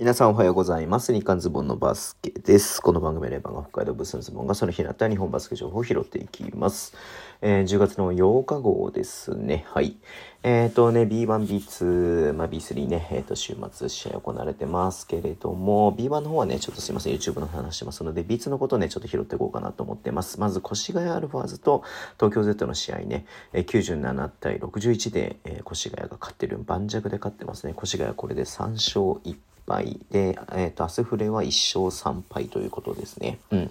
皆さんおはようございます。日刊ズボンのバスケです。この番組はレバーが北海道ブースのズボンがその日にあった日本バスケ情報を拾っていきます。えー、10月の8日号ですね。はい。えっ、ー、とね、B1、B2、ま、B3 ね、えっ、ー、と、週末試合行われてますけれども、B1 の方はね、ちょっとすいません、YouTube の話してますので、B2 のことね、ちょっと拾っていこうかなと思ってます。まず、越谷アルファーズと東京 Z の試合ね、え、97対61で、えー、越谷が勝ってる、盤石で勝ってますね。越谷これで3勝1敗で、えっ、ー、と、アスフレは1勝3敗ということですね。うん。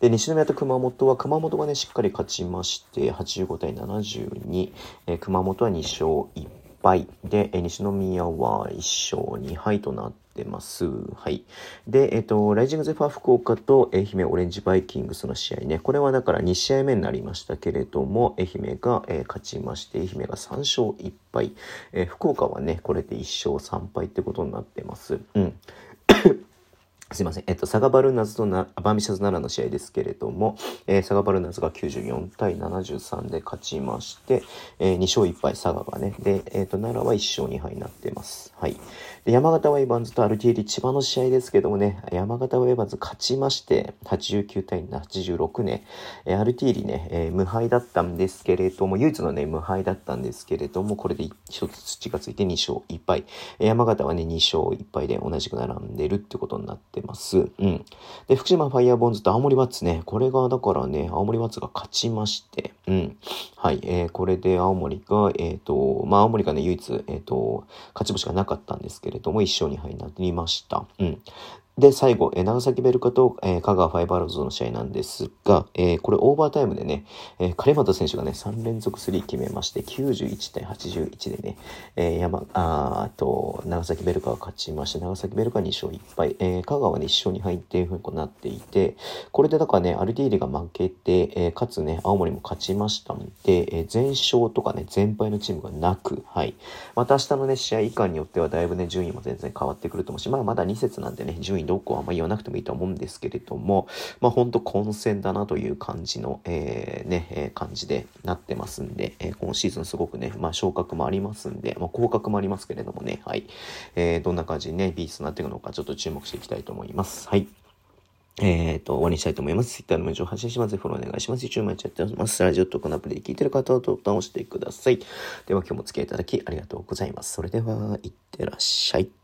で、西宮と熊本は、熊本がね、しっかり勝ちまして、85対72、えー、熊本は2勝1敗で、西宮は1勝2敗となってます。はい。で、えっ、と、ライジングゼファー福岡と愛媛オレンジバイキングスの試合ね、これはだから2試合目になりましたけれども、愛媛が、えー、勝ちまして、愛媛が3勝1敗、えー、福岡はね、これで1勝3敗ってことになってます。うん。すいません。えっと、サガバルナズとなバーミシャズ奈良の試合ですけれども、えー、サガバルナズが94対73で勝ちまして、えー、2勝1敗、サガがね。で、えっ、ー、と、奈良は1勝2敗になってます。はい。で、山形ワイバンズとアルティーリ千葉の試合ですけどもね、山形ワイバンズ勝ちまして、89対86ね、えー、アルティーリね、えー、無敗だったんですけれども、唯一のね、無敗だったんですけれども、これで一つ土がついて2勝1敗。山形はね、2勝1敗で同じく並んでるってことになっててます。うん。で、福島ファイヤーボンズと青森ワッツね、これがだからね、青森ワッツが勝ちまして、うん。はい、えー、これで青森が、えっ、ー、と、まあ、青森がね、唯一、えっ、ー、と、勝ち星がなかったんですけれども、1勝2敗になりました。うん。で、最後、えー、長崎ヴェルカと、えー、香川ファイブアローズの試合なんですが、えー、これオーバータイムでね、えー、金本選手がね、3連続スリー決めまして、91対81でね、えー、山、あと、長崎ベルカが勝ちまして、長崎ベルカ2勝1敗、えー、香川は、ね、1勝2敗っていうふうになっていて、これでだからね、アルディーリが負けて、えー、かつね、青森も勝ちましたんで、えー、全勝とかね、全敗のチームがなく、はい。また明日のね、試合以下によってはだいぶね、順位も全然変わってくると思うし、まあまだ2節なんでね、順位どこはあんま言わなくてもいいと思うんですけれども、まあほんと混戦だなという感じの、えー、ね、えー、感じでなってますんで、えー、今シーズンすごくね、まあ昇格もありますんで、まあ降格もありますけれどもね、はい。えー、どんな感じにね、ビーストになっていくのかちょっと注目していきたいと思います。はい。えっ、ー、と、終わりにしたいと思います。Twitter の文章を発信します。フォローお願いします。一応毎日やってます。ラジオとこのアプリで聞いてる方はボタンを押してください。では今日もお付き合いいただきありがとうございます。それでは、いってらっしゃい。